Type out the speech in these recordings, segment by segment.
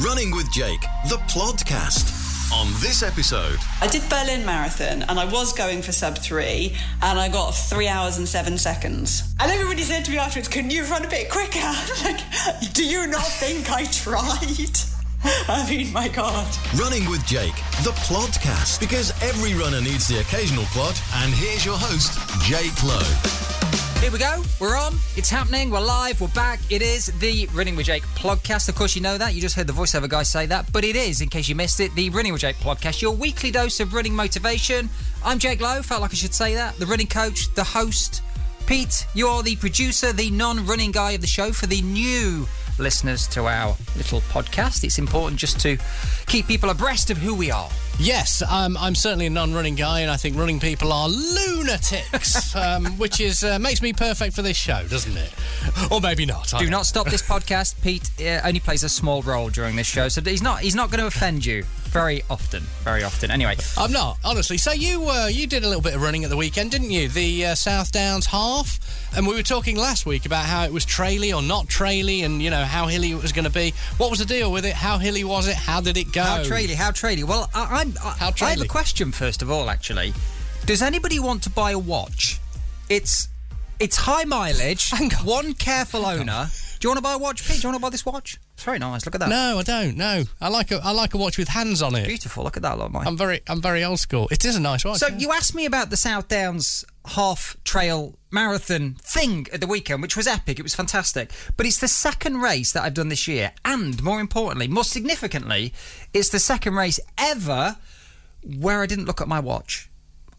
Running with Jake, the podcast. On this episode, I did Berlin Marathon and I was going for sub three and I got three hours and seven seconds. And everybody said to me afterwards, Can you run a bit quicker? like, do you not think I tried? I mean, my God. Running with Jake, the podcast. Because every runner needs the occasional plod. And here's your host, Jake Lowe. Here we go. We're on. It's happening. We're live. We're back. It is the Running with Jake podcast. Of course, you know that. You just heard the voiceover guy say that. But it is, in case you missed it, the Running with Jake podcast, your weekly dose of running motivation. I'm Jake Lowe. Felt like I should say that. The running coach, the host. Pete, you are the producer, the non running guy of the show for the new listeners to our little podcast. It's important just to keep people abreast of who we are. Yes, um, I'm certainly a non-running guy, and I think running people are lunatics, um, which is uh, makes me perfect for this show, doesn't it? Or maybe not. Do not stop this podcast. Pete uh, only plays a small role during this show, so he's not he's not going to offend you very often, very often. Anyway, I'm not honestly. So you uh, you did a little bit of running at the weekend, didn't you? The uh, South Downs half, and we were talking last week about how it was traily or not traily, and you know how hilly it was going to be. What was the deal with it? How hilly was it? How did it go? How traily? How traily? Well, I, I'm. I? I have a question first of all. Actually, does anybody want to buy a watch? It's it's high mileage. One careful owner. Do you want to buy a watch, Pete? Do you want to buy this watch? It's very nice. Look at that. No, I don't. No, I like a I like a watch with hands on it. Beautiful. Look at that, look, Mike. I'm very I'm very old school. It is a nice watch. So yeah. you asked me about the South Downs half trail marathon thing at the weekend, which was epic. It was fantastic. But it's the second race that I've done this year, and more importantly, more significantly, it's the second race ever where I didn't look at my watch.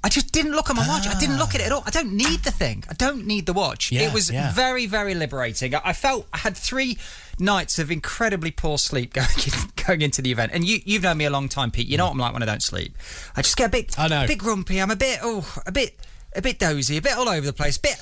I just didn't look at my watch. I didn't look at it at all. I don't need the thing. I don't need the watch. Yeah, it was yeah. very, very liberating. I felt I had three nights of incredibly poor sleep going in, going into the event. And you, you've known me a long time, Pete. You know mm. what I'm like when I don't sleep. I just get a bit, I know. a bit grumpy. I'm a bit, oh, a bit a bit dozy, a bit all over the place, a bit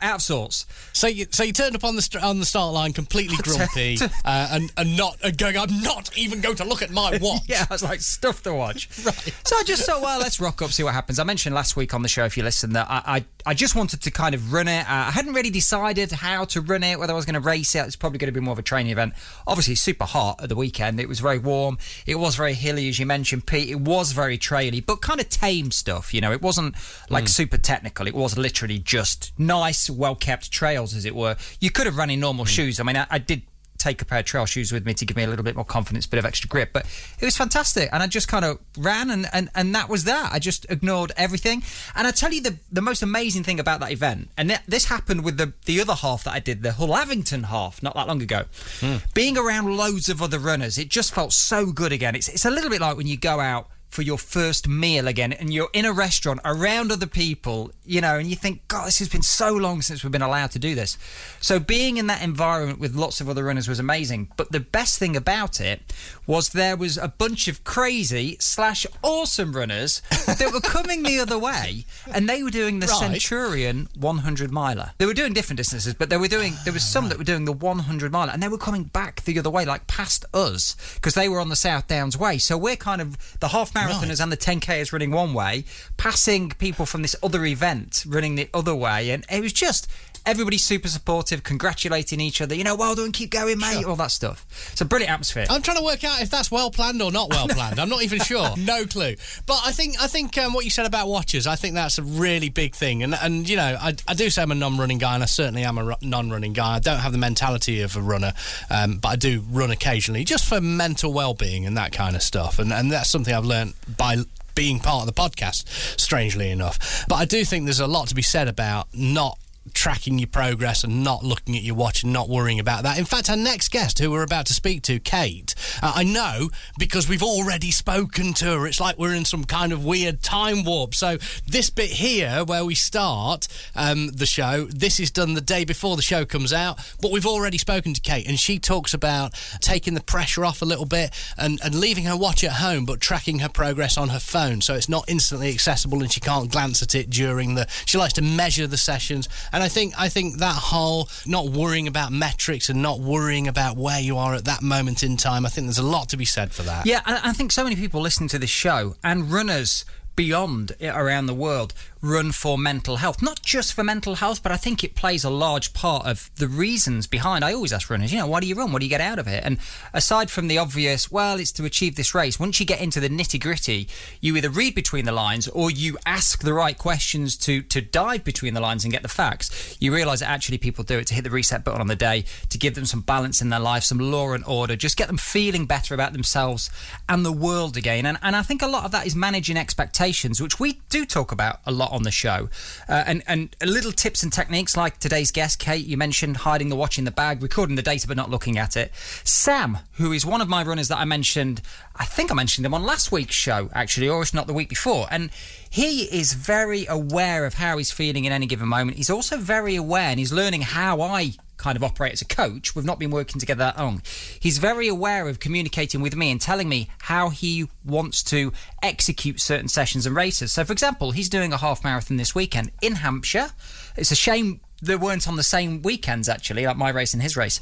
out of sorts. So you so you turned up on the st- on the start line completely grumpy uh, and and not going. I'm not even going to look at my watch. yeah, I was like stuff to watch. right. So I just thought, well, let's rock up, see what happens. I mentioned last week on the show, if you listen, that I I, I just wanted to kind of run it. Uh, I hadn't really decided how to run it, whether I was going to race it. It's probably going to be more of a training event. Obviously, super hot at the weekend. It was very warm. It was very hilly, as you mentioned, Pete. It was very traily, but kind of tame stuff. You know, it wasn't like mm. super technical. It was literally just nice, well kept trails, as it were. You could have run in normal mm. shoes. I mean, I, I did take a pair of trail shoes with me to give me a little bit more confidence, a bit of extra grip. But it was fantastic. And I just kind of ran and, and, and that was that. I just ignored everything. And I tell you the, the most amazing thing about that event, and th- this happened with the, the other half that I did, the Hull Avington half, not that long ago. Mm. Being around loads of other runners, it just felt so good again. It's, it's a little bit like when you go out for your first meal again and you're in a restaurant around other people, you know, and you think, God, this has been so long since we've been allowed to do this. So being in that environment with lots of other runners was amazing. But the best thing about it was there was a bunch of crazy slash awesome runners that were coming the other way and they were doing the right. Centurion 100 miler. They were doing different distances, but they were doing, there was some right. that were doing the 100 miler and they were coming back the other way, like past us, because they were on the South Downs way. So we're kind of the half marathoners right. and the 10Kers running one way, passing people from this other event running the other way. And it was just everybody's super supportive, congratulating each other. You know, well done, keep going, mate. Sure. All that stuff. It's a brilliant atmosphere. I'm trying to work out if that's well planned or not well planned. I'm not even sure. no clue. But I think I think um, what you said about watches, I think that's a really big thing. And and you know, I, I do say I'm a non-running guy, and I certainly am a non-running guy. I don't have the mentality of a runner, um, but I do run occasionally, just for mental well-being and that kind of stuff. And and that's something I've learned by being part of the podcast, strangely enough. But I do think there's a lot to be said about not tracking your progress and not looking at your watch and not worrying about that. In fact, our next guest, who we're about to speak to, Kate, uh, I know because we've already spoken to her. It's like we're in some kind of weird time warp. So, this bit here, where we start um, the show, this is done the day before the show comes out, but we've already spoken to Kate, and she talks about taking the pressure off a little bit and, and leaving her watch at home, but tracking her progress on her phone so it's not instantly accessible and she can't glance at it during the. She likes to measure the sessions. And I think I think that whole not worrying about metrics and not worrying about where you are at that moment in time, I think there's a lot to be said for that. Yeah, I think so many people listening to this show and runners beyond eh, around the world run for mental health. Not just for mental health, but I think it plays a large part of the reasons behind. I always ask runners, you know, why do you run? What do you get out of it? And aside from the obvious, well, it's to achieve this race, once you get into the nitty gritty, you either read between the lines or you ask the right questions to, to dive between the lines and get the facts. You realise that actually people do it to hit the reset button on the day, to give them some balance in their life, some law and order, just get them feeling better about themselves and the world again. And, and I think a lot of that is managing expectations, which we do talk about a lot on the show. Uh, and, and little tips and techniques like today's guest, Kate, you mentioned hiding the watch in the bag, recording the data but not looking at it. Sam, who is one of my runners that I mentioned, I think I mentioned him on last week's show, actually, or if not the week before. And he is very aware of how he's feeling in any given moment. He's also very aware and he's learning how I kind of operate as a coach. We've not been working together that long. He's very aware of communicating with me and telling me how he wants to execute certain sessions and races. So, for example, he's doing a half marathon this weekend in Hampshire. It's a shame they weren't on the same weekends actually, like my race and his race.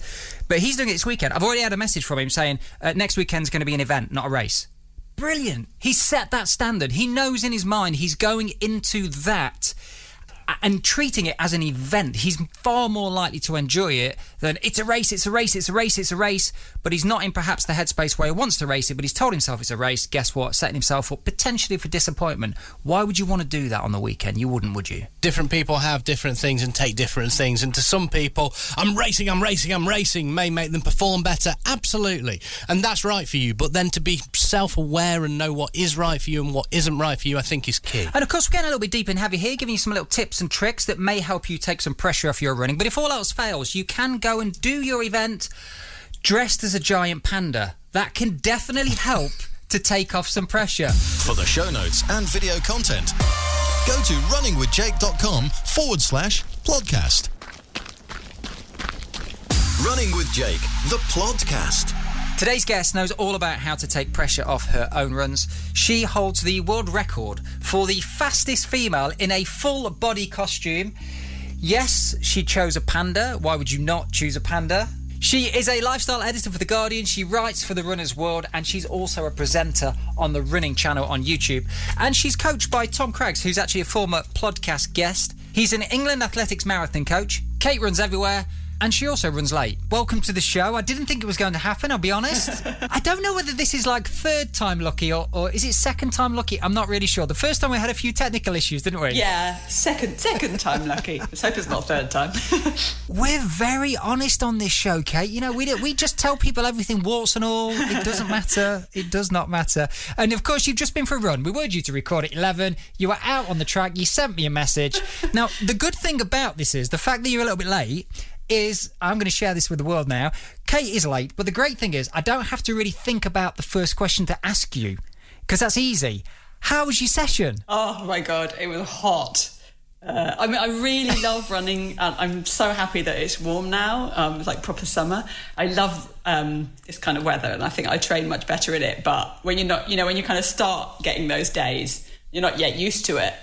But he's doing it this weekend. I've already had a message from him saying uh, next weekend's going to be an event, not a race. Brilliant. He's set that standard. He knows in his mind he's going into that and treating it as an event, he's far more likely to enjoy it than it's a race, it's a race, it's a race, it's a race. But he's not in perhaps the headspace where he wants to race it, but he's told himself it's a race. Guess what? Setting himself up potentially for disappointment. Why would you want to do that on the weekend? You wouldn't, would you? Different people have different things and take different things. And to some people, I'm racing, I'm racing, I'm racing may make them perform better. Absolutely. And that's right for you. But then to be self aware and know what is right for you and what isn't right for you, I think is key. And of course, we're getting a little bit deep and heavy here, giving you some little tips and tricks that may help you take some pressure off your running. But if all else fails, you can go and do your event dressed as a giant panda. That can definitely help to take off some pressure. For the show notes and video content, go to runningwithjake.com forward slash podcast. Running with Jake, the podcast. Today's guest knows all about how to take pressure off her own runs. She holds the world record for the fastest female in a full body costume. Yes, she chose a panda. Why would you not choose a panda? She is a lifestyle editor for The Guardian. She writes for The Runner's World and she's also a presenter on the Running Channel on YouTube. And she's coached by Tom Craggs, who's actually a former podcast guest. He's an England athletics marathon coach. Kate runs everywhere and she also runs late. Welcome to the show. I didn't think it was going to happen, I'll be honest. I don't know whether this is like third time lucky or, or is it second time lucky? I'm not really sure. The first time we had a few technical issues, didn't we? Yeah, second second time lucky. Let's hope it's not third time. We're very honest on this show, Kate. You know, we we just tell people everything, warts and all. It doesn't matter. It does not matter. And of course, you've just been for a run. We were due to record at 11. You were out on the track. You sent me a message. Now, the good thing about this is the fact that you're a little bit late is I'm going to share this with the world now. Kate is late, but the great thing is I don't have to really think about the first question to ask you because that's easy. How was your session? Oh my god, it was hot. Uh, I mean, I really love running. I'm so happy that it's warm now. Um, it's like proper summer. I love um, this kind of weather, and I think I train much better in it. But when you're not, you know, when you kind of start getting those days, you're not yet used to it.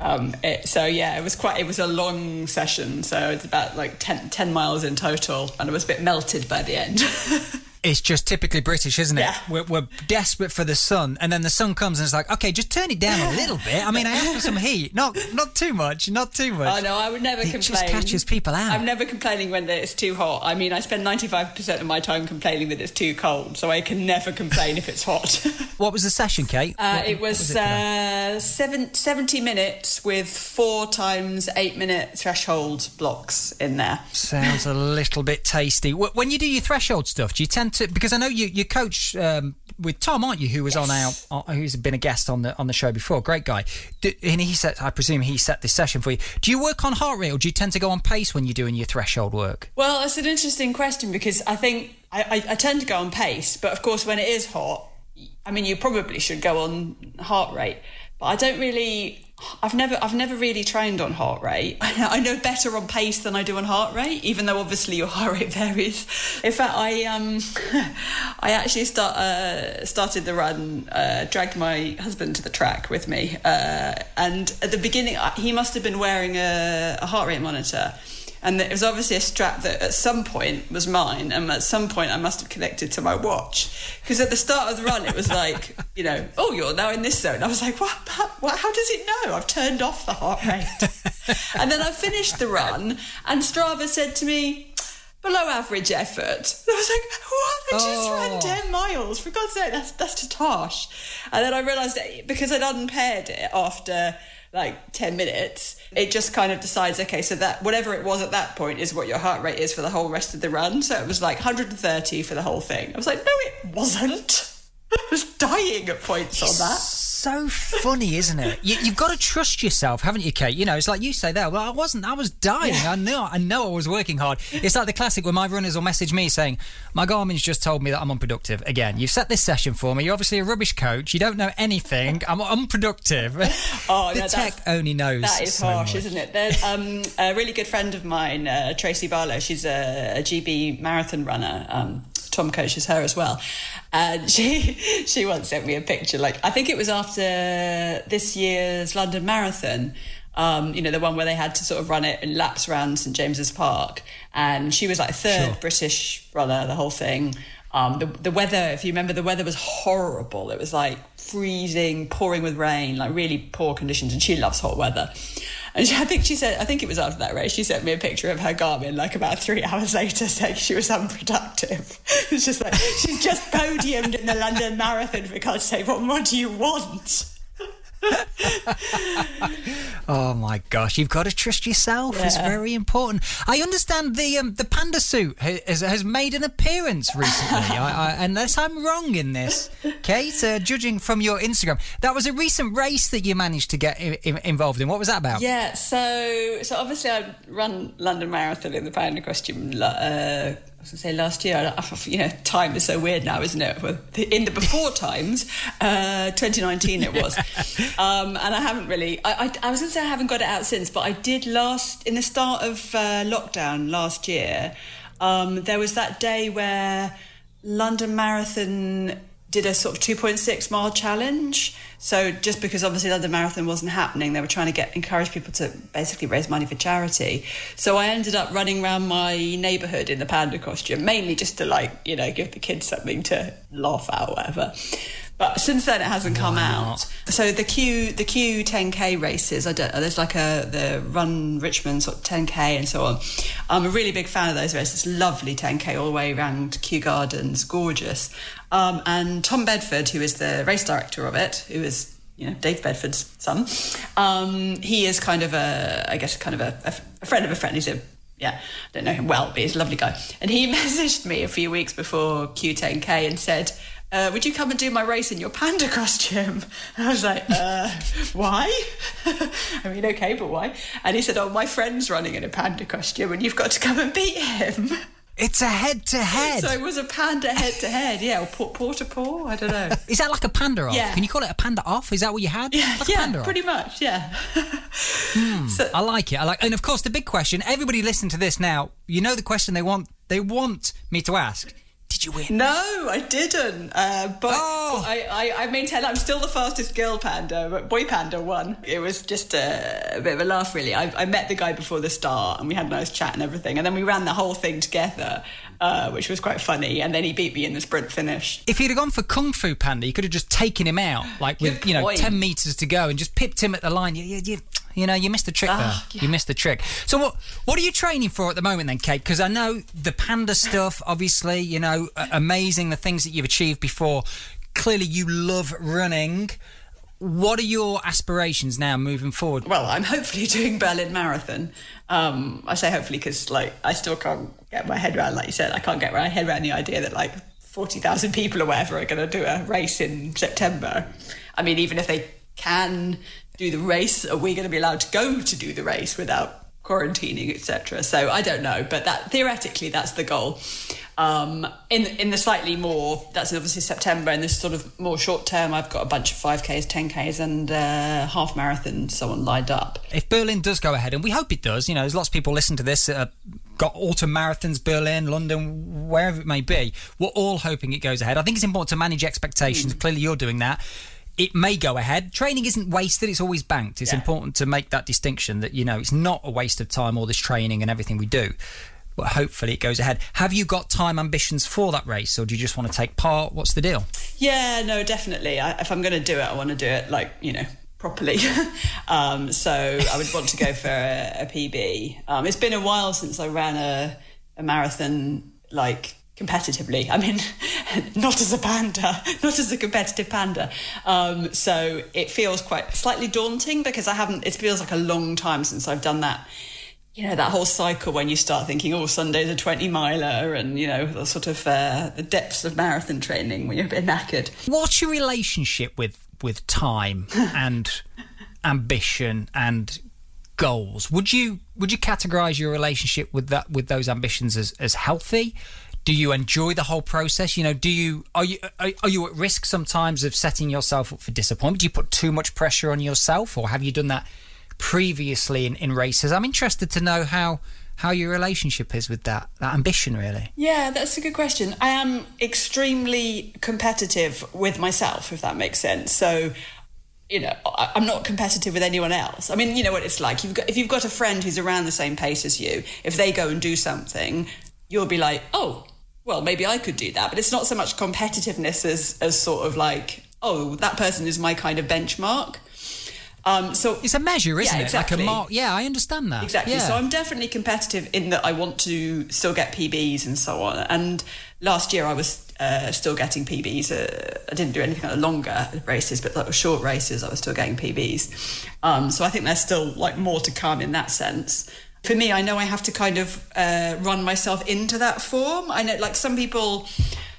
Um, it, so yeah, it was quite. It was a long session, so it's about like 10, 10 miles in total, and I was a bit melted by the end. it's just typically British, isn't it? Yeah. We're, we're, desperate for the sun, and then the sun comes and it's like, okay, just turn it down a little bit. I mean, I asked for some heat, not not too much, not too much. Oh no, I would never complain. it complain. just catches people out. I'm never complaining when it's too hot. I mean, I spend 95% of my time complaining that it's too cold, so I can never complain if it's hot. what was the session, Kate? Uh, What- it what was, it uh, seven, 70 minutes with four times eight minute threshold blocks in there. Sounds a little bit tasty. When you do your threshold stuff, do you tend to? Because I know you you coach um, with Tom, aren't you? Who was on our, who's been a guest on the on the show before? Great guy. And he set, I presume he set this session for you. Do you work on heart rate, or do you tend to go on pace when you're doing your threshold work? Well, it's an interesting question because I think I, I, I tend to go on pace, but of course, when it is hot, I mean, you probably should go on heart rate. But I don't really. I've never, I've never really trained on heart rate. I know better on pace than I do on heart rate, even though obviously your heart rate varies. In fact, I um, I actually start uh, started the run, uh, dragged my husband to the track with me, uh, and at the beginning, he must have been wearing a, a heart rate monitor. And it was obviously a strap that at some point was mine, and at some point I must have connected to my watch because at the start of the run it was like, you know, oh, you're now in this zone. I was like, what? How, what, how does it know? I've turned off the heart rate, and then I finished the run, and Strava said to me. Below average effort. I was like, what? I just Oh. ran 10 miles. For God's sake, that's, that's just harsh. And then I realised that because I'd unpaired it after like 10 minutes, it just kind of decides, okay, so that whatever it was at that point is what your heart rate is for the whole rest of the run. So it was like 130 for the whole thing. I was like, no, it wasn't. I was dying at points on that. So funny, isn't it? You, you've got to trust yourself, haven't you, Kate? You know, it's like you say there. Well, I wasn't. I was dying. I know. I know. I was working hard. It's like the classic where my runners will message me saying, "My Garmin's just told me that I'm unproductive again. You've set this session for me. You're obviously a rubbish coach. You don't know anything. I'm unproductive." Oh, the no, tech only knows. That is so harsh, much. isn't it? There's um, a really good friend of mine, uh, Tracy Barlow. She's a, a GB marathon runner. Um, Tom coaches her as well, and she she once sent me a picture. Like I think it was after this year's London Marathon. Um, you know, the one where they had to sort of run it in laps around St James's Park, and she was like third Sure. British runner, the whole thing. Um, the, the weather, if you remember, the weather was horrible. It was like freezing, pouring with rain, like really poor conditions. And she loves hot weather. And she, I think she said, I think it was after that race, she sent me a picture of her Garmin like about three hours later saying she was unproductive. It's just like, she's just podiumed in the London Marathon, for God's sake, what more do you want? Oh my gosh, you've got to trust yourself. It's very important. I understand the um, the panda suit has, has made an appearance recently. I, I, unless I'm wrong in this, Kate, uh, judging from your Instagram, that was a recent race that you managed to get I- involved in. What was that about? Yeah, so so obviously I run London Marathon in the panda costume. Uh, was going to say last year. You know, time is so weird now, isn't it? Well, In the before times, uh, 2019 it was, um, and I haven't really. I, I, I was going to say I haven't got it out since, but I did last in the start of uh, lockdown last year. Um, there was that day where London Marathon did a sort of 2.6 mile challenge. So just because obviously London Marathon wasn't happening, they were trying to get encourage people to basically raise money for charity. So I ended up running around my neighbourhood in the panda costume, mainly just to like you know give the kids something to laugh at or whatever. But since then, it hasn't come out. So the Kew the Kew 10k races, I don't know. There's like a the Run Richmond sort of 10k and so on. I'm a really big fan of those races. Lovely 10k all the way around Kew Gardens, gorgeous. Um, and Tom Bedford, who is the race director of it, who is you know Dave Bedford's son, um, he is kind of a I guess kind of a, a, a friend of a friend. He's a yeah, I don't know him well, but he's a lovely guy. And he messaged me a few weeks before Kew 10K and said, uh, would you come and do my race in your panda costume? And I was like, uh, why? I mean, okay, but why? And he said, oh, my friend's running in a panda costume and you've got to come and beat him. It's a head to head. So it was a panda head to head, yeah, or paw, paw to paw, I don't know. Is that like a panda off? Yeah. Can you call it a panda off? Is that what you had? Yeah, like a panda yeah pretty much, yeah. I like it. I like, and of course, the big question. Everybody listen to this now. You know the question they want. They want me to ask. Did you win? No, I didn't. Uh, but Oh. I, I, I maintain I'm still the fastest girl panda, but boy panda won. It was just a, a bit of a laugh, really. I, I met the guy before the start and we had a nice chat and everything. And then we ran the whole thing together, uh, which was quite funny. And then he beat me in the sprint finish. If he'd have gone for Kung Fu Panda, you could have just taken him out, like with you know ten meters to go, and just pipped him at the line. You, you, you, you know, you missed the trick Ah, there. You missed the trick. So what what are you training for at the moment, then, Kate? Because I know the panda stuff. Obviously, you know, amazing the things that you've achieved before. Clearly, you love running. What are your aspirations now moving forward? Well, I'm hopefully doing Berlin Marathon. Um, I say hopefully because, like, I still can't get my head around, like you said, I can't get my head around the idea that, like, 40,000 people or whatever are going to do a race in September. I mean, even if they can do the race, are we going to be allowed to go to do the race without quarantining, etc.? So I don't know, but that theoretically, that's the goal. Um, in in the slightly more, that's obviously September. In this sort of more short term, I've got a bunch of 5Ks, 10Ks, and uh, half marathons, so on lined up. if Berlin does go ahead, and we hope it does, you know, there's lots of people listen to this, uh, got autumn marathons, Berlin, London, wherever it may be. We're all hoping it goes ahead. I think it's important to manage expectations. Clearly, you're doing that. it may go ahead. Training isn't wasted; it's always banked. It's Yeah. important to make that distinction that you know it's not a waste of time all this training and everything we do. But hopefully it goes ahead. Have you got time ambitions for that race, or do you just want to take part? What's the deal? Yeah, no, definitely. I, if I'm going to do it, I want to do it like you know properly. um, so I would want to go for a, a PB. Um, it's been a while since I ran a, a marathon like competitively. I mean, not as a panda, not as a competitive panda. Um, so it feels quite slightly daunting because I haven't. It feels like a long time since I've done that. You know that whole cycle when you start thinking, "Oh, Sunday's a twenty miler," and you know the sort of uh, the depths of marathon training when you're a bit knackered. What's your relationship with with time and ambition and goals? Would you would you categorize your relationship with that with those ambitions as as healthy? Do you enjoy the whole process? You know, do you are you are, are you at risk sometimes of setting yourself up for disappointment? Do you put too much pressure on yourself, or have you done that previously in, in races? I'm interested to know how how your relationship is with that that ambition, really. Yeah, that's a good question. I am extremely competitive with myself, if that makes sense. So, you know, I'm not competitive with anyone else. I mean, you know what it's like. You've got, if you've got a friend who's around the same pace as you, if they go and do something, you'll be like, oh, well, maybe I could do that. But it's not so much competitiveness as, as sort of like, oh, that person is my kind of benchmark. Um, so It's a measure, isn't Yeah, it? Like a exactly. mark. Yeah, I understand that. Exactly. Yeah. So I'm definitely competitive in that I want to still get PBs and so on. And last year I was uh, still getting PBs. Uh, I didn't do anything kind of longer races, but like short races, I was still getting PBs. Um, so I think there's still like more to come in that sense. For me, I know I have to kind of uh, run myself into that form. I know, like some people,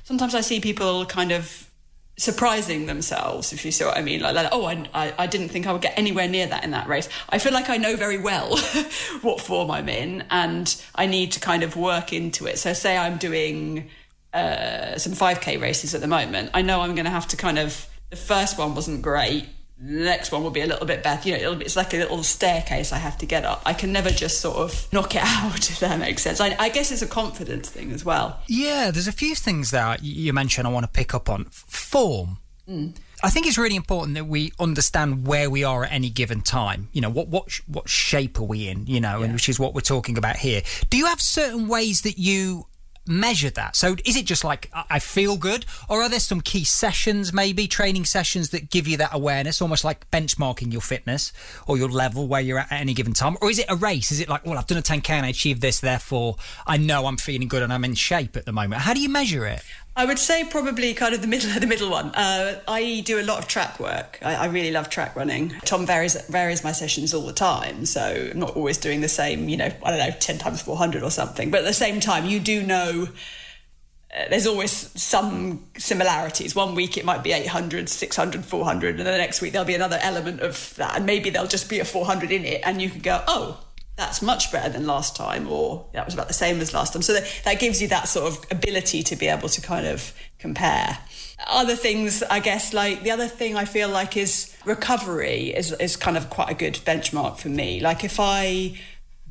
sometimes I see people kind of surprising themselves, if you see what I mean. Like, like oh, I, I, didn't think I would get anywhere near that in that race. I feel like I know very well what form I'm in, and I need to kind of work into it. So, say I'm doing uh, some 5K races at the moment, I know I'm going to have to kind of. The first one wasn't great. The next one will be a little bit better. You know, it'll it's like a little staircase I have to get up. I can never just sort of knock it out, if that makes sense. I, I guess it's a confidence thing as well. Yeah, there's a few things that you mentioned I want to pick up on. Form. Mm. I think it's really important that we understand where we are at any given time. You know, what what what shape are we in? You know, and which is what we're talking about here. Do you have certain ways that you measure that? So is it just like I feel good, or are there some key sessions, maybe training sessions that give you that awareness, almost like benchmarking your fitness or your level where you're at at any given time, or is it a race? Is it like, well, I've done a 10k and I achieved this, therefore I know I'm feeling good and I'm in shape at the moment? How do you measure it? I would say probably kind of the middle, of the middle one. Uh, I do a lot of track work. I, I really love track running. Tom varies varies my sessions all the time, so I'm not always doing the same. You know, I don't know, ten times four hundred or something. But at the same time, you do know. Uh, there's always some similarities. One week it might be 800, 600, 400, and the next week there'll be another element of that, and maybe there'll just be a 400 in it, and you can go, oh, that's much better than last time, or that was about the same as last time. So that, that gives you that sort of ability to be able to kind of compare. Other things, I guess, like the other thing I feel like is recovery is, is kind of quite a good benchmark for me. Like if I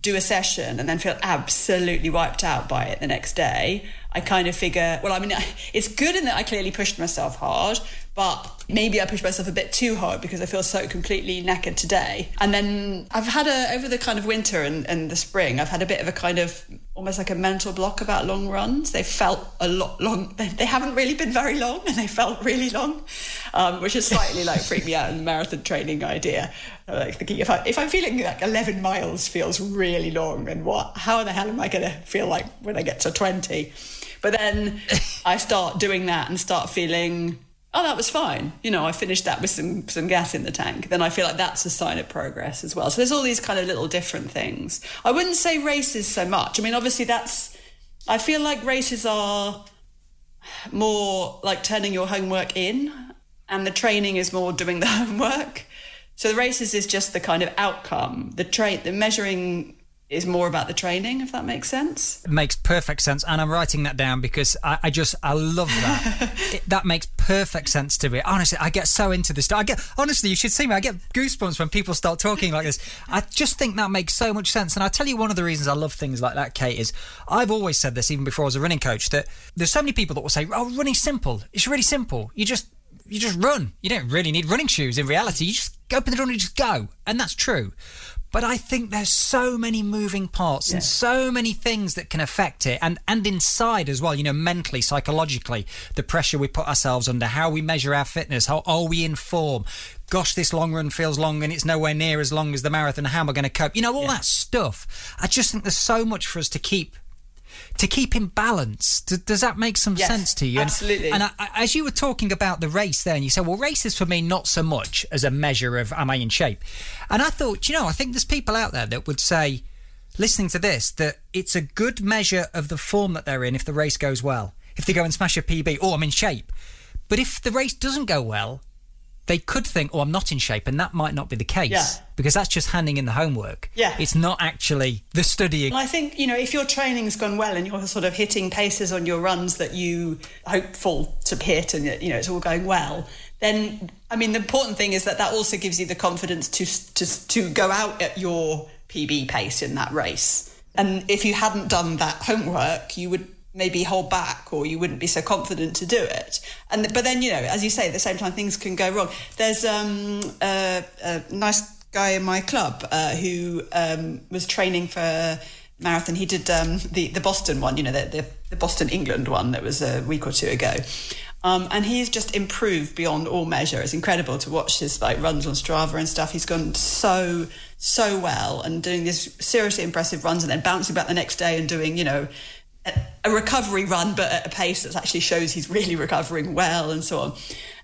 do a session and then feel absolutely wiped out by it the next day, I kind of figure, well, I mean, it's good in that I clearly pushed myself hard, but maybe I push myself a bit too hard because I feel so completely knackered today. And then I've had a, over the kind of winter and, and the spring, I've had a bit of a kind of almost like a mental block about long runs. They felt a lot long, they, they haven't really been very long and they felt really long, um, which has slightly like freaked me out in the marathon training idea. I'm like thinking if, I, if I'm feeling like 11 miles feels really long, and what, how the hell am I going to feel like when I get to 20? But then I start doing that and start feeling, oh, that was fine. You know, I finished that with some some gas in the tank. Then I feel like that's a sign of progress as well. So there's all these kind of little different things. I wouldn't say races so much. I mean, obviously that's. I feel like races are more like turning your homework in, and the training is more doing the homework. So the races is just the kind of outcome. The train, the measuring is more about the training, if that makes sense. It makes perfect sense, and I'm writing that down because I, I just I love that. it, that makes perfect sense to me. Honestly, I get so into this. I get honestly, you should see me. I get goosebumps when people start talking like this. I just think that makes so much sense. And I tell you, one of the reasons I love things like that, Kate, is I've always said this even before I was a running coach that there's so many people that will say, "Oh, running's simple. It's really simple. You just you just run. You don't really need running shoes in reality. You just open the door and you just go. And that's true. But I think there's so many moving parts and so many things that can affect it, and and inside as well. You know, mentally, psychologically, the pressure we put ourselves under, how we measure our fitness, how are we in form? Gosh, this long run feels long and it's nowhere near as long as the marathon. How am I going to cope? You know, all that stuff. I just think there's so much for us to keep to keep in balance. D- does that make some Yes, sense to you? And- absolutely. And, I, I- as you were talking about the race there, and you said, well, race is for me not so much as a measure of am I in shape. And I thought, you know, I think there's people out there that would say, listening to this, that it's a good measure of the form that they're in if the race goes well. If they go and smash a PB, oh, I'm in shape. But if the race doesn't go well, they could think, oh, I'm not in shape, and that might not be the case Yeah. because that's just handing in the homework. Yeah. It's not actually the studying. And I think, you know, if your training's gone well and you're sort of hitting paces on your runs that you hopeful to hit and, you know, it's all going well, then, I mean, the important thing is that that also gives you the confidence to, to, to go out at your PB pace in that race. And if you hadn't done that homework, you would maybe hold back or you wouldn't be so confident to do it. And But then, you know, as you say, at the same time, things can go wrong. There's um, a, a nice guy in my club uh, who um, was training for marathon. He did um, the the Boston one, you know, the, the the Boston England one that was a week or two ago. Um, and he's just improved beyond all measure. It's incredible to watch his like runs on Strava and stuff. He's gone so so well and doing these seriously impressive runs, and then bouncing back the next day and doing you know a, recovery run, but at a pace that actually shows he's really recovering well and so on.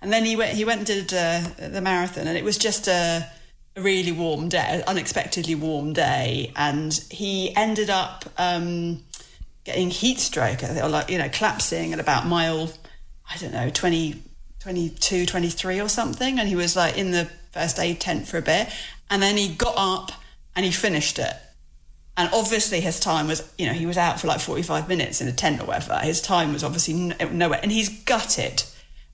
And then he went he went and did uh, the marathon, and it was just a a really warm day, unexpectedly warm day, and he ended up um, getting heat stroke, or like you know, collapsing at about mile, I don't know, 20, 22, 23 or something, and he was like in the first aid tent for a bit, and then he got up and he finished it. And obviously, his time was, you know, he was out for like 45 minutes in a tent or whatever. His time was obviously n- nowhere. And he's gutted.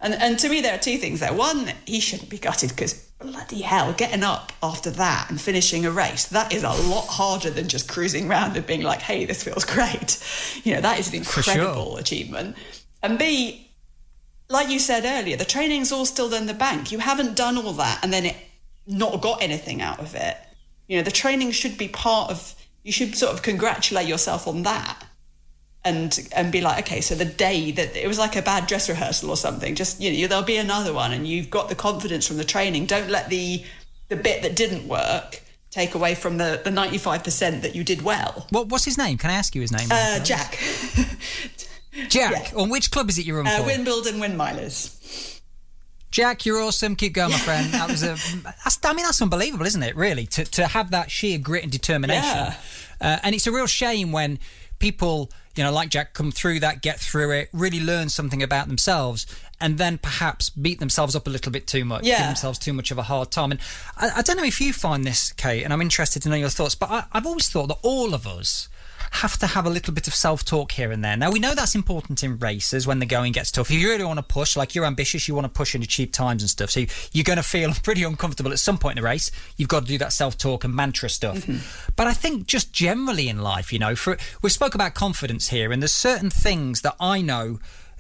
And, and to me, there are two things there. One, he shouldn't be gutted because bloody hell, getting up after that and finishing a race, that is a lot harder than just cruising around and being like, hey, this feels great. You know, that is an For sure. incredible achievement. And B, like you said earlier, the training's all still in the bank. You haven't done all that and then it not got anything out of it. You know, the training should be part of. You should sort of congratulate yourself on that, and and be like, okay, so the day that it was like a bad dress rehearsal or something. Just you know, there'll be another one, and you've got the confidence from the training. Don't let the the bit that didn't work take away from the the ninety five percent that you did well. What, what's his name? Can I ask you his name? Uh, Jack, Jack. On which club is it you're on uh? Wimbledon Windmilers. Jack, you're awesome. Keep going, my friend. That was a. That's, I mean, that's unbelievable, isn't it? Really, to to have that sheer grit and determination. Yeah. Uh, and it's a real shame when people, you know, like Jack, come through that, get through it, really learn something about themselves, and then perhaps beat themselves up a little bit too much, give themselves too much of a hard time. And I, I don't know if you find this, Kate, and I'm interested to know your thoughts. But I, I've always thought that all of us have to have a little bit of self-talk here and there. Now we know that's important in races when the going gets tough. If you really want to push, like you're ambitious, you want to push and achieve times and stuff. So you're going to feel pretty uncomfortable at some point in the race. You've got to do that self-talk and mantra stuff. Mm-hmm. But I think just generally in life, you know, for we spoke about confidence here, and there's certain things that I know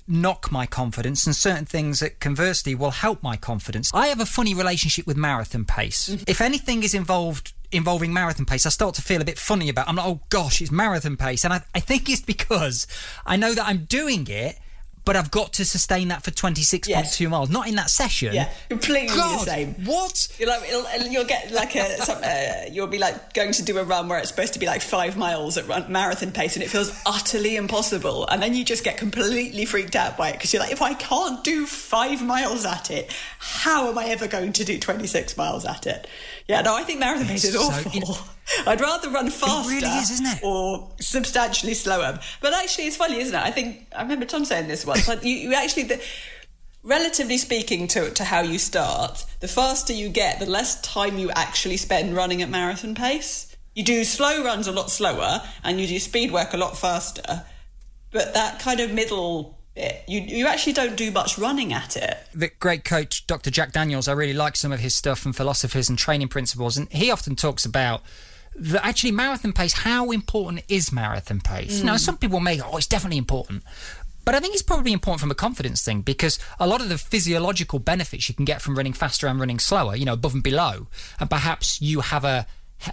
knock my confidence and certain things that conversely will help my confidence. I have a funny relationship with marathon pace. Mm-hmm. If anything is involved involving marathon pace, I start to feel a bit funny about. I'm like, oh gosh, it's marathon pace, and I, I think it's because I know that I'm doing it. But I've got to sustain that for 26.2 Yes. miles, not in that session. Yeah, completely God, the same. What? You're like, you'll get like a, some, uh, you'll be like going to do a run where it's supposed to be like five miles at run, marathon pace and it feels utterly impossible. And then you just get completely freaked out by it because you're like, if I can't do five miles at it, how am I ever going to do 26 miles at it? Yeah, no, I think marathon pace is so awful. I'd rather run faster really is, isn't it? or substantially slower. But actually, it's funny, isn't it? I think I remember Tom saying this once. Like you, you actually, the, relatively speaking to to how you start, the faster you get, the less time you actually spend running at marathon pace. You do slow runs a lot slower, and you do speed work a lot faster. But that kind of middle bit, you you actually don't do much running at it. the great coach Dr. Jack Daniels. I really like some of his stuff and philosophies and training principles, and he often talks about the actually marathon pace. How important is marathon pace? Now, hmm. some people may go, "Oh, it's definitely important," But I think it's probably important from a confidence thing because a lot of the physiological benefits you can get from running faster and running slower, you know, above and below, and perhaps you have a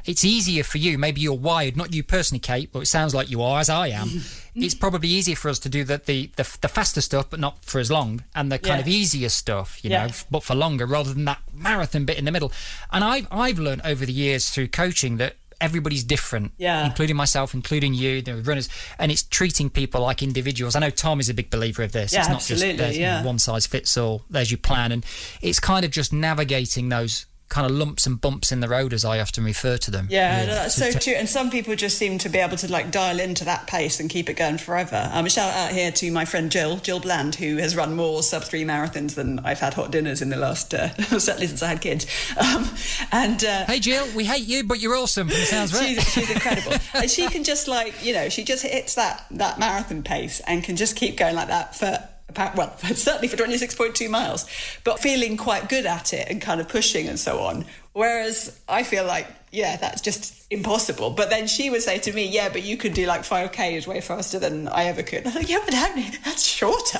it's easier for you. Maybe you're wired, not you personally, Kate, but it sounds like you are, as I am. it's probably easier for us to do the, the, the, the faster stuff, but not for as long, and the kind Yeah. of easier stuff, you Yeah. know, but for longer, rather than that marathon bit in the middle. And I've I've learned over the years through coaching that everybody's different, Yeah. including myself, including you, the runners, and it's treating people like individuals. I know Tom is a big believer of this. Yeah, it's not absolutely, just there's, you know, yeah. one size fits all. There's your plan, and it's kind of just navigating those kind of lumps and bumps in the road, as I often refer to them. Yeah, really, no, that's to- so true. And some people just seem to be able to like dial into that pace and keep it going forever. Um, a shout out here to my friend Jill, Jill Bland, who has run more sub three marathons than I've had hot dinners in the last, uh, certainly since I had kids. Um, and uh, Hey Jill, we hate you, but you're awesome. From the sounds right. she's, she's incredible. and she can just like, you know, she just hits that, that marathon pace and can just keep going like that for about, well, certainly for 26.2 miles, but feeling quite good at it and kind of pushing and so on. Whereas I feel like, yeah, that's just impossible. But then she would say to me, yeah, but you could do like 5Ks way faster than I ever could. And I'm like, yeah, but that, that's shorter.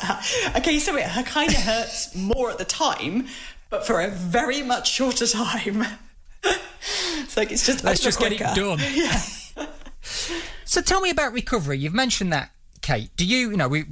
Okay, so it kind of hurts more at the time, but for a very much shorter time. it's like, it's just, Let's ultra just get it done. Yeah. So tell me about recovery. You've mentioned that, Kate. Do you, you know, we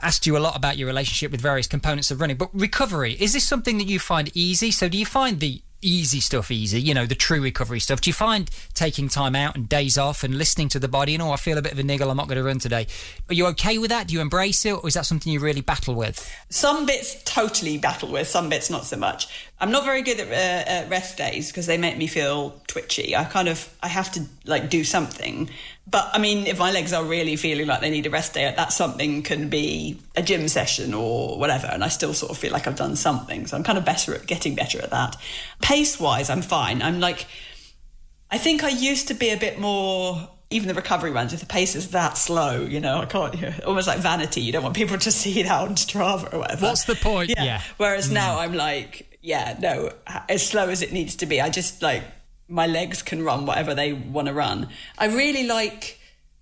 asked you a lot about your relationship with various components of running, but recovery, is this something that you find easy? So do you find the easy stuff easy, you know, the true recovery stuff? Do you find taking time out and days off and listening to the body and, oh, I feel a bit of a niggle, I'm not going to run today? Are you okay with that? Do you embrace it? Or is that something you really battle with? Some bits totally battle with, some bits not so much. I'm not very good at, uh, at rest days because they make me feel twitchy. I kind of I have to like do something. But I mean, if my legs are really feeling like they need a rest day, that something can be a gym session or whatever, and I still sort of feel like I've done something. So I'm kind of better at getting better at that. Pace wise, I'm fine. I'm like I think I used to be a bit more. Even the recovery runs, if the pace is that slow, you know, I can't. You know, almost like vanity. You don't want people to see it out on Strava or whatever. What's the point? Yeah. Yeah. Whereas now I'm like, yeah, no, as slow as it needs to be. I just like my legs can run whatever they want to run. I really like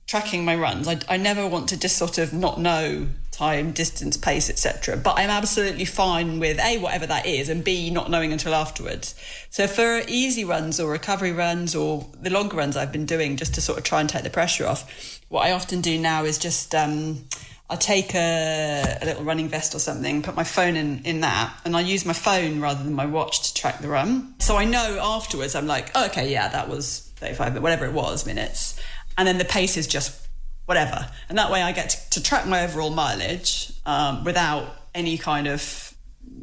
tracking my runs. I, I never want to just sort of not know time, distance, pace, etc. But I'm absolutely fine with a whatever that is, and b not knowing until afterwards. So for easy runs or recovery runs or the longer runs I've been doing, just to sort of try and take the pressure off, what I often do now is just. Um, I take a, a little running vest or something, put my phone in, in that, and I use my phone rather than my watch to track the run. So I know afterwards, I'm like, oh, okay, yeah, that was 35, whatever it was, minutes. And then the pace is just whatever. And that way I get to, to track my overall mileage um, without any kind of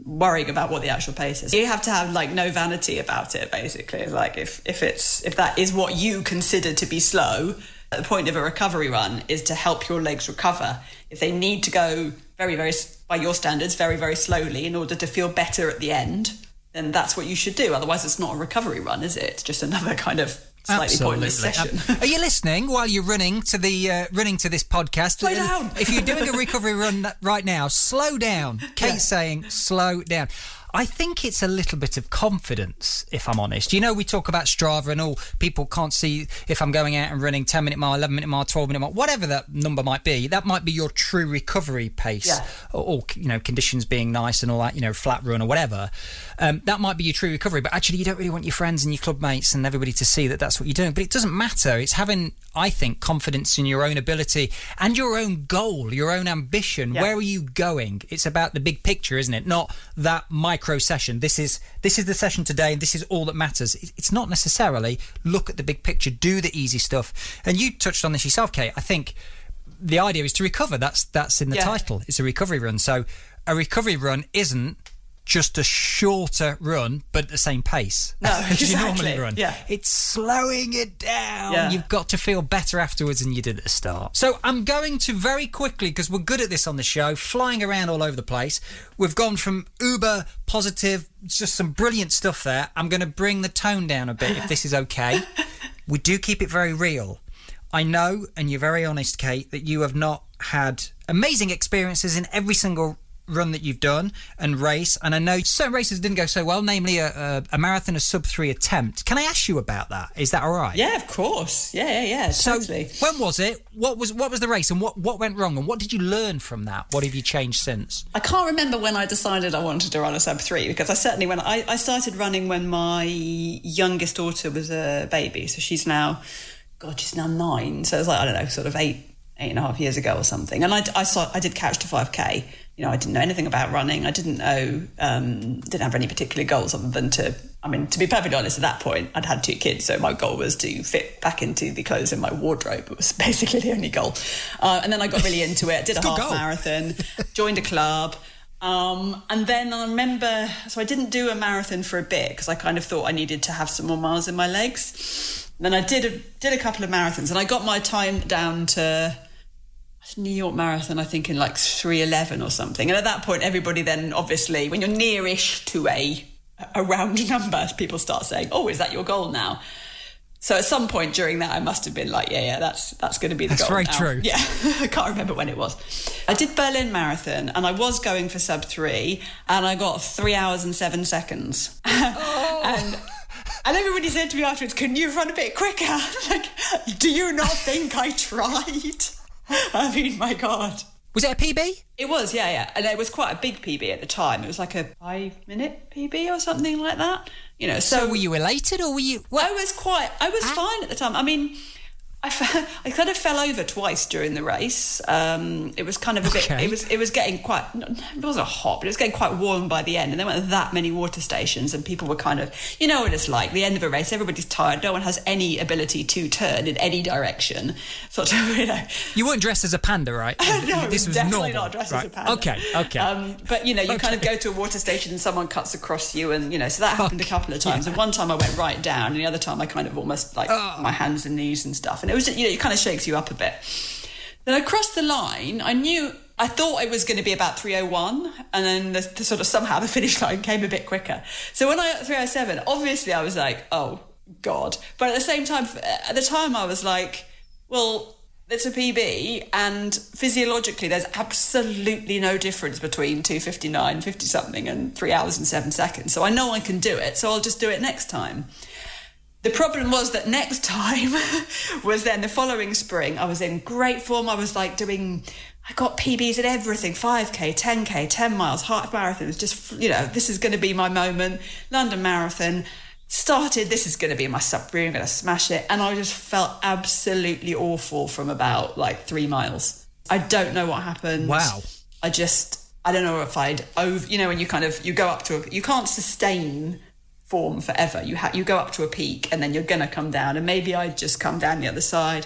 worrying about what the actual pace is. You have to have like no vanity about it, basically. Like if, if it's if that is what you consider to be slow, the point of a recovery run is to help your legs recover. If they need to go very, very by your standards, very, very slowly in order to feel better at the end, then that's what you should do. Otherwise, it's not a recovery run, is it? It's just another kind of slightly pointless session. Are you listening while you're running to the uh, running to this podcast? Slow down. If you're doing a recovery run right now, slow down. Kate's saying slow down. I think it's a little bit of confidence, if I'm honest. You know, we talk about Strava and all people can't see if I'm going out and running 10 minute mile, 11 minute mile, 12 minute mile, whatever that number might be. That might be your true recovery pace, Yeah. or, or you know, conditions being nice and all that. You know, flat run or whatever. Um, that might be your true recovery. But actually, you don't really want your friends and your club mates and everybody to see that that's what you're doing. But it doesn't matter. It's having, I think, confidence in your own ability and your own goal, your own ambition. Yeah. Where are you going? It's about the big picture, isn't it? Not that micro session. This is this is the session today, and this is all that matters. It's not necessarily look at the big picture, do the easy stuff. And you touched on this yourself, Kate. I think the idea is to recover. That's that's in the Yeah. title. It's a recovery run. So a recovery run isn't just a shorter run, but at the same pace No, as you normally run. Yeah. It's slowing it down. Yeah. You've got to feel better afterwards than you did at the start. So I'm going to very quickly, because we're good at this on the show, flying around all over the place. We've gone from uber positive, just some brilliant stuff there. I'm going to bring the tone down a bit if this is okay. we do keep it very real. I know, and you're very honest, Kate, that you have not had amazing experiences in every single run that you've done and race, and I know certain races didn't go so well, namely a, a, a marathon, a sub three attempt. Can I ask you about that? Is that all right? Yeah, of course. Yeah, yeah, yeah. So totally. when was it? What was what was the race, and what what went wrong, and what did you learn from that? What have you changed since? I can't remember when I decided I wanted to run a sub three because I certainly when I, I started running when my youngest daughter was a baby, so she's now, God, she's now nine. So it's like I don't know, sort of eight eight and a half years ago or something. And I, I saw I did couch to five k. You know, I didn't know anything about running. I didn't know, um, didn't have any particular goals other than to. I mean, to be perfectly honest, at that point, I'd had two kids, so my goal was to fit back into the clothes in my wardrobe. It was basically the only goal. Uh, and then I got really into it. Did a half goal. marathon, joined a club. Um, and then I remember, so I didn't do a marathon for a bit because I kind of thought I needed to have some more miles in my legs. Then I did a, did a couple of marathons, and I got my time down to New York Marathon, I think in like 311 or something. And at that point, everybody then obviously, when you're nearish to a, a round number, people start saying, oh, is that your goal now? So at some point during that, I must have been like, yeah, yeah, that's that's going to be the That's goal. very now. true. Yeah, I can't remember when it was. I did Berlin Marathon, and I was going for sub three, and I got three hours and seven seconds. Oh. and and everybody said to me afterwards, "Can you run a bit quicker?" like, do you not think I tried? I mean, my God. Was it a PB? It was, yeah, yeah. And it was quite a big PB at the time. It was like a five minute PB or something like that. You know, so, So were you elated, or were you? What? I was quite, I was fine at the time. I mean, I, I kind of fell over twice during the race. Um, it was kind of a bit. It was. It was getting quite. It wasn't hot, but it was getting quite warm by the end. And there weren't that many water stations, and people were kind of. You know what it's like. The end of a race, everybody's tired. No one has any ability to turn in any direction. Sort of. You know. You weren't dressed as a panda, right? no, this was definitely normal. not dressed right. as a panda. Okay, okay. Um, but you know, you kind of go to a water station and someone cuts across you, and you know, so that happened a couple of times. And one time I went right down, and the other time I kind of almost like my hands and knees and stuff. And it was, you know, it kind of shakes you up a bit. Then I crossed the line. I knew. I thought it was going to be about 301, and then the, the sort of somehow the finish line came a bit quicker. So when I got 307, obviously I was like, oh god. But at the same time, at the time I was like, well, it's a PB, and physiologically, there's absolutely no difference between 259, 50 something, and three hours and seven seconds. So I know I can do it, so I'll just do it next time. The problem was that next time was then the following spring. I was in great form. I was like doing, I got PBs at everything 5K, 10K, 10 miles, half marathons. Just, you know, this is going to be my moment. London Marathon started, this is going to be my sub. I'm going to smash it. And I just felt absolutely awful from about like three miles. I don't know what happened. Wow. I just, I don't know if I'd over, you know, when you kind of, you go up to, a, you can't sustain form forever. You ha- you go up to a peak and then you're gonna come down, and maybe I'd just come down the other side.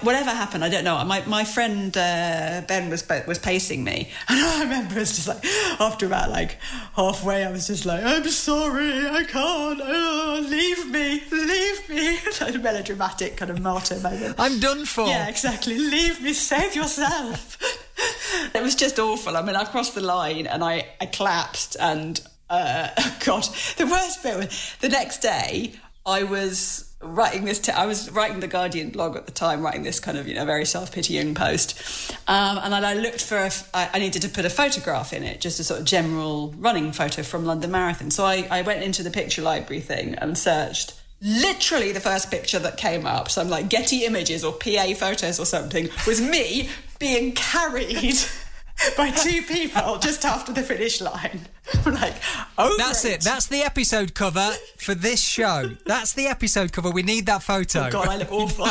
Whatever happened, I don't know. My my friend uh, Ben was was pacing me, and I remember it's just like after about like halfway, I was just like, "I'm sorry, I can't. Oh, leave me, leave me." like a melodramatic kind of martyr moment. I'm done for. Yeah, exactly. Leave me, save yourself. it was just awful. I mean, I crossed the line and I, I collapsed and uh, God, the worst bit was the next day I was writing this. T- I was writing the Guardian blog at the time, writing this kind of you know very self pitying post, um, and then I looked for. I needed to put a photograph in it, just a sort of general running photo from London Marathon. So I, I went into the picture library thing and searched. Literally, the first picture that came up, some like Getty Images or PA photos or something, was me being carried by two people just after the finish line. I'm like, oh, That's it. That's the episode cover for this show. That's the episode cover. We need that photo. Oh God, I look awful.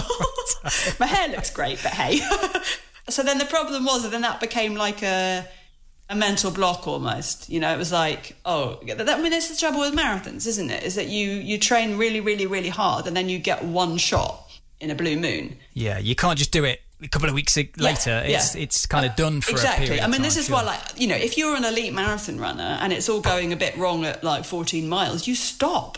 My hair looks great, but hey. so then the problem was that then that became like a a mental block almost. You know, it was like, oh, that, I mean, that's the trouble with marathons, isn't it? Is that you you train really, really, really hard, and then you get one shot in a blue moon. Yeah, you can't just do it a couple of weeks later. It's yeah. it's kind of done for exactly. a period. I mean, this is sure. why, like, you know, if you're an elite marathon runner and it's all going a bit wrong at like 14 miles, you stop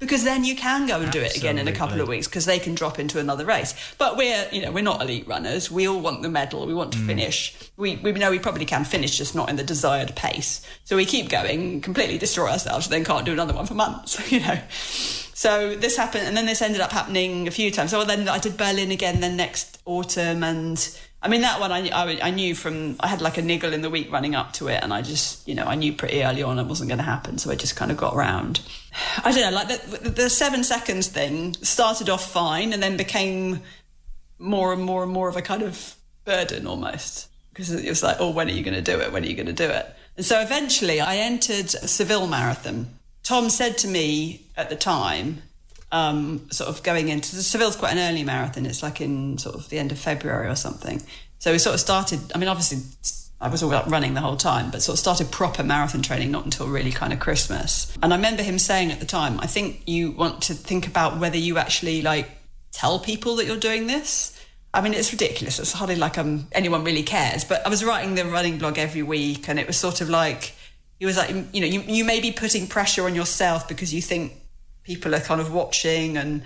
because then you can go and do it again in a couple of weeks because they can drop into another race. But we're, you know, we're not elite runners. We all want the medal. We Mm. want to finish. We we know we probably can finish, just not in the desired pace. So we keep going, completely destroy ourselves, and then can't do another one for months. You know. So this happened, and then this ended up happening a few times. So then I did Berlin again, then next autumn, and I mean, that one I, I, I, knew from, I had like a niggle in the week running up to it, and I just, you know, I knew pretty early on it wasn't going to happen, so I just kind of got around. I don't know, like the, the seven seconds thing started off fine and then became more and more and more of a kind of burden almost. Because it was like, oh, when are you going to do it? When are you going to do it? And so eventually I entered a Seville marathon. Tom said to me at the time, um, sort of going into Seville's quite an early marathon. It's like in sort of the end of February or something. So we sort of started. I mean, obviously, I was all about running the whole time, but sort of started proper marathon training not until really kind of Christmas. And I remember him saying at the time, I think you want to think about whether you actually like tell people that you're doing this. I mean, it's ridiculous. It's hardly like um, anyone really cares. But I was writing the running blog every week, and it was sort of like, he was like, you know, you, you may be putting pressure on yourself because you think people are kind of watching and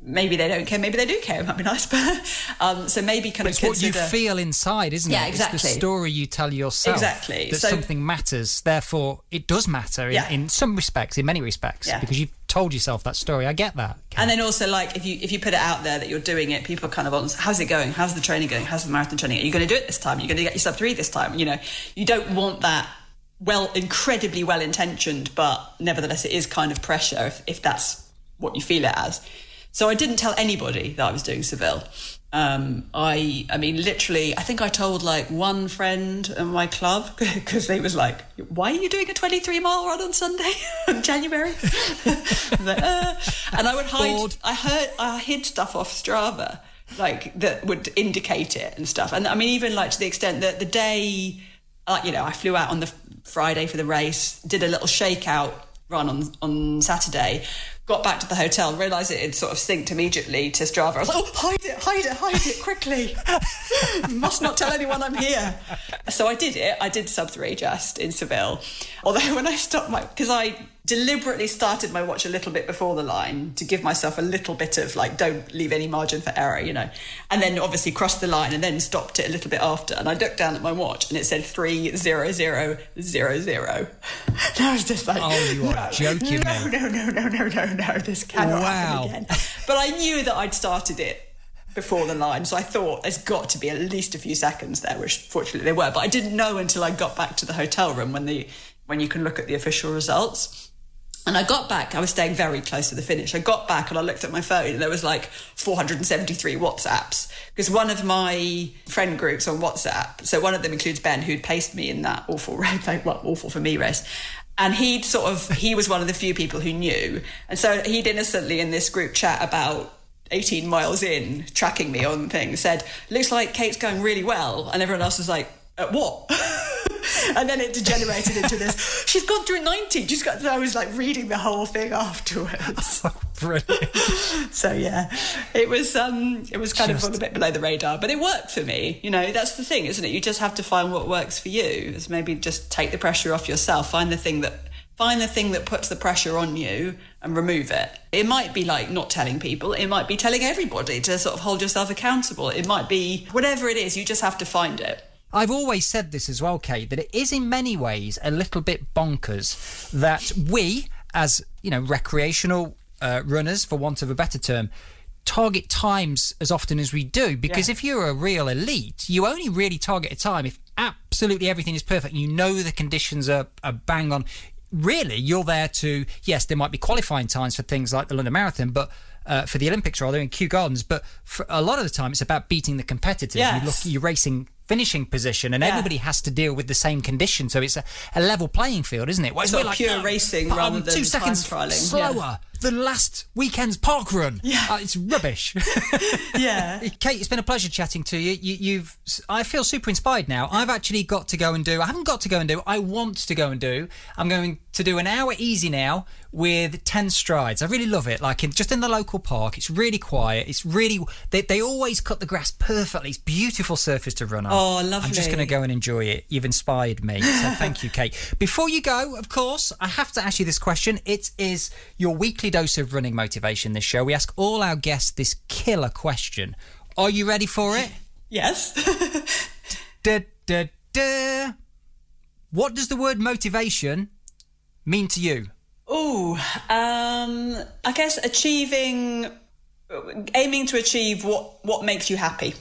maybe they don't care, maybe they do care. It might be nice, but um, so maybe kind but of it's consider... what you feel inside, isn't yeah, it? exactly. It's the story you tell yourself. Exactly. That so, something matters. Therefore, it does matter in, yeah. in some respects, in many respects, yeah. because you've told yourself that story. I get that. And then also, like, if you if you put it out there that you're doing it, people kind of on. How's it going? How's the training going? How's the marathon training? Are you going to do it this time? Are you going to get yourself to read this time? You know, you don't want that well, incredibly well intentioned, but nevertheless, it is kind of pressure if, if that's what you feel it as. So I didn't tell anybody that I was doing Seville. Um, I, I mean, literally, I think I told like one friend in my club because they was like, "Why are you doing a 23 mile run on Sunday in January?" like, uh. And I would hide. Bored. I heard. I hid stuff off Strava, like that would indicate it and stuff. And I mean, even like to the extent that the day, uh, you know, I flew out on the Friday for the race, did a little shakeout run on on Saturday got back to the hotel, realised it had sort of synced immediately to Strava. I was like, oh, hide it, hide it, hide it quickly. Must not tell anyone I'm here. So I did it. I did sub three just in Seville. Although when I stopped my, because I deliberately started my watch a little bit before the line to give myself a little bit of like, don't leave any margin for error, you know. And then obviously crossed the line and then stopped it a little bit after. And I looked down at my watch and it said three zero zero zero zero. And I was just like, oh, you are no, joking no. No, no, no, no, no, no, this cannot wow. happen again. But I knew that I'd started it before the line. So I thought there's got to be at least a few seconds there, which fortunately there were. But I didn't know until I got back to the hotel room when the when you can look at the official results. And I got back, I was staying very close to the finish. I got back and I looked at my phone and there was like 473 WhatsApps because one of my friend groups on WhatsApp, so one of them includes Ben, who'd paced me in that awful race, well, awful for me race. And he'd sort of, he was one of the few people who knew. And so he'd innocently in this group chat about 18 miles in, tracking me on things, said, looks like Kate's going really well. And everyone else was like, at what? and then it degenerated into this. She's gone through 90. She's got. I was like reading the whole thing afterwards. Brilliant. so yeah, it was. Um, it was kind just... of a bit below the radar, but it worked for me. You know, that's the thing, isn't it? You just have to find what works for you. It's maybe just take the pressure off yourself. Find the thing that. Find the thing that puts the pressure on you and remove it. It might be like not telling people. It might be telling everybody to sort of hold yourself accountable. It might be whatever it is. You just have to find it. I've always said this as well, Kate, that it is in many ways a little bit bonkers that we, as you know, recreational uh, runners, for want of a better term, target times as often as we do. Because yeah. if you're a real elite, you only really target a time if absolutely everything is perfect. You know the conditions are, are bang on. Really, you're there to yes, there might be qualifying times for things like the London Marathon, but uh, for the Olympics rather in Kew Gardens. But for a lot of the time, it's about beating the competitors. Yes. You look, you're racing finishing position, and yeah. everybody has to deal with the same conditions. So it's a, a level playing field, isn't it? Well, it's, it's like, pure no, racing rather than two seconds trialing. slower. Yeah than last weekend's park run. Yeah, uh, it's rubbish. yeah, Kate, it's been a pleasure chatting to you. you. have I feel super inspired now. I've actually got to go and do. I haven't got to go and do. I want to go and do. I'm going to do an hour easy now with 10 strides. I really love it. Like in, just in the local park. It's really quiet. It's really, they, they always cut the grass perfectly. It's beautiful surface to run on. Oh, lovely. I'm just going to go and enjoy it. You've inspired me. So thank you, Kate. Before you go, of course, I have to ask you this question. It is your weekly dose of running motivation, this show. We ask all our guests this killer question. Are you ready for it? Yes. da, da, da. What does the word motivation mean to you? Oh, um, I guess achieving, aiming to achieve what what makes you happy.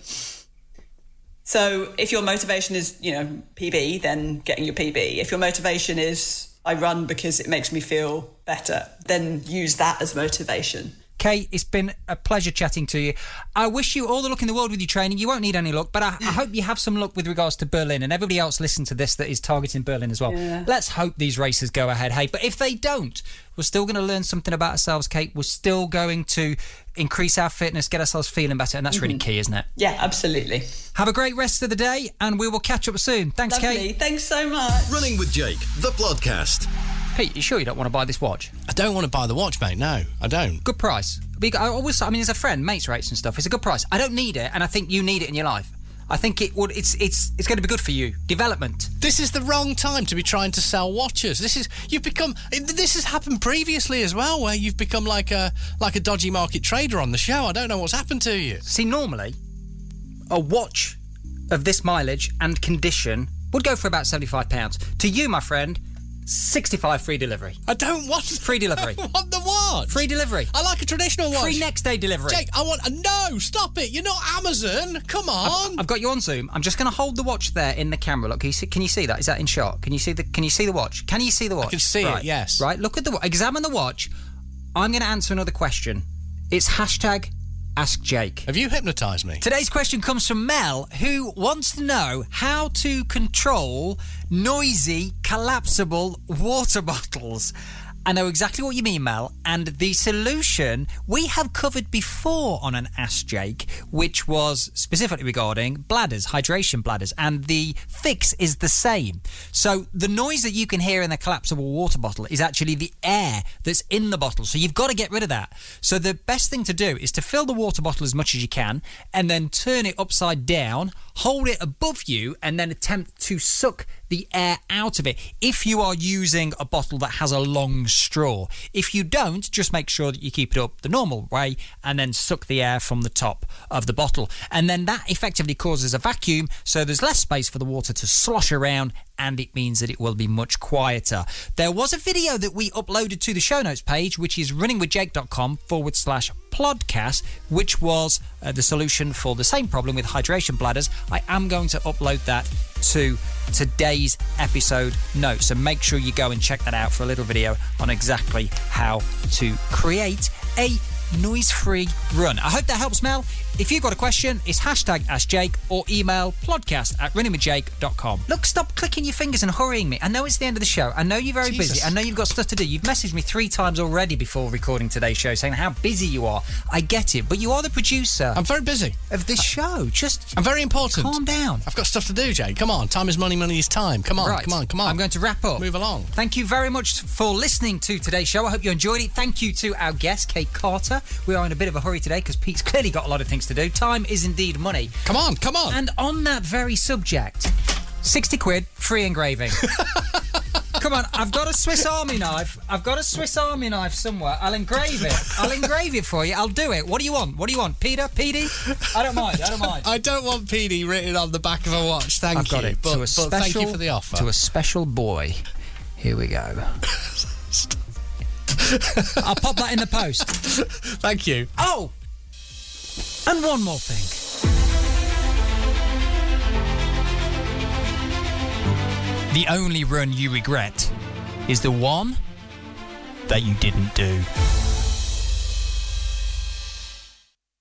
So if your motivation is, you know, PB, then getting your PB. If your motivation is I run because it makes me feel better, then use that as motivation. Kate, it's been a pleasure chatting to you. I wish you all the luck in the world with your training. You won't need any luck, but I, I hope you have some luck with regards to Berlin and everybody else listen to this that is targeting Berlin as well. Yeah. Let's hope these races go ahead. Hey, but if they don't, we're still going to learn something about ourselves, Kate. We're still going to increase our fitness, get ourselves feeling better, and that's really mm-hmm. key, isn't it? Yeah, absolutely. Have a great rest of the day, and we will catch up soon. Thanks, Lovely. Kate. Thanks so much. Running with Jake, the podcast. Pete, you sure you don't want to buy this watch? I don't want to buy the watch, mate. No, I don't. Good price. I always, I mean, as a friend, mates rates and stuff. It's a good price. I don't need it, and I think you need it in your life. I think it would. It's it's it's going to be good for you. Development. This is the wrong time to be trying to sell watches. This is you've become. This has happened previously as well, where you've become like a like a dodgy market trader on the show. I don't know what's happened to you. See, normally, a watch of this mileage and condition would go for about seventy-five pounds. To you, my friend, sixty-five free delivery. I don't want Free delivery. I want the watch. Free delivery. I like a traditional watch. Free next day delivery. Jake, I want. A no, stop it! You're not Amazon. Come on. I've got you on Zoom. I'm just going to hold the watch there in the camera. Look, can you see? Can you see that? Is that in shot? Can you see the? Can you see the watch? Can you see the watch? I can see it, yes. Right. Look at the. Examine the watch. I'm going to answer another question. It's hashtag Ask Jake. Have you hypnotised me? Today's question comes from Mel, who wants to know how to control noisy, collapsible water bottles. I know exactly what you mean, Mel, and the solution we have covered before on an Ask Jake, which was specifically regarding bladders, hydration bladders, and the fix is the same. So the noise that you can hear in the collapsible water bottle is actually the air that's in the bottle. So you've got to get rid of that. So the best thing to do is to fill the water bottle as much as you can and then turn it upside down, hold it above you, and then attempt to suck the air out of it if you are using a bottle that has a long straw. If you don't, just make sure that you keep it up the normal way and then suck the air from the top of the bottle. And then that effectively causes a vacuum, so there's less space for the water to slosh around and it means that it will be much quieter. There was a video that we uploaded to the show notes page, which is runningwithjake.com forward slash podcast, which was uh, the solution for the same problem with hydration bladders. I am going to upload that to today's episode notes. So make sure you go and check that out for a little video on exactly how to create a noise free run. I hope that helps, Mel. If you've got a question, it's hashtag Ask Jake or email podcast at runningwithjake.com. Look, stop clicking your fingers and hurrying me. I know it's the end of the show. I know you're very Jesus. busy. I know you've got stuff to do. You've messaged me three times already before recording today's show saying how busy you are. I get it, but you are the producer I'm very busy. of this show. Just I'm very important. calm down. I've got stuff to do, Jake. Come on. Time is money, money is time. Come on, Right. come on, come on. I'm going to wrap up. Move along. Thank you very much for listening to today's show. I hope you enjoyed it. Thank you to our guest, Kate Carter. We are in a bit of a hurry today because Pete's clearly got a lot of things to do. Time is indeed money. Come on, come on. And on that very subject, 60 quid, free engraving. Come on, I've got a Swiss Army knife. I've got a Swiss Army knife somewhere. I'll engrave it. I'll engrave it for you. I'll do it. What do you want? What do you want? Peter? Petey? I don't mind. I don't mind. I don't want PD written on the back of a watch. Thank I've got it. But, to a but special, thank you for the offer. To a special boy. Here we go. I'll pop that in the post. thank you. Oh! And one more thing. The only run you regret is the one that you didn't do.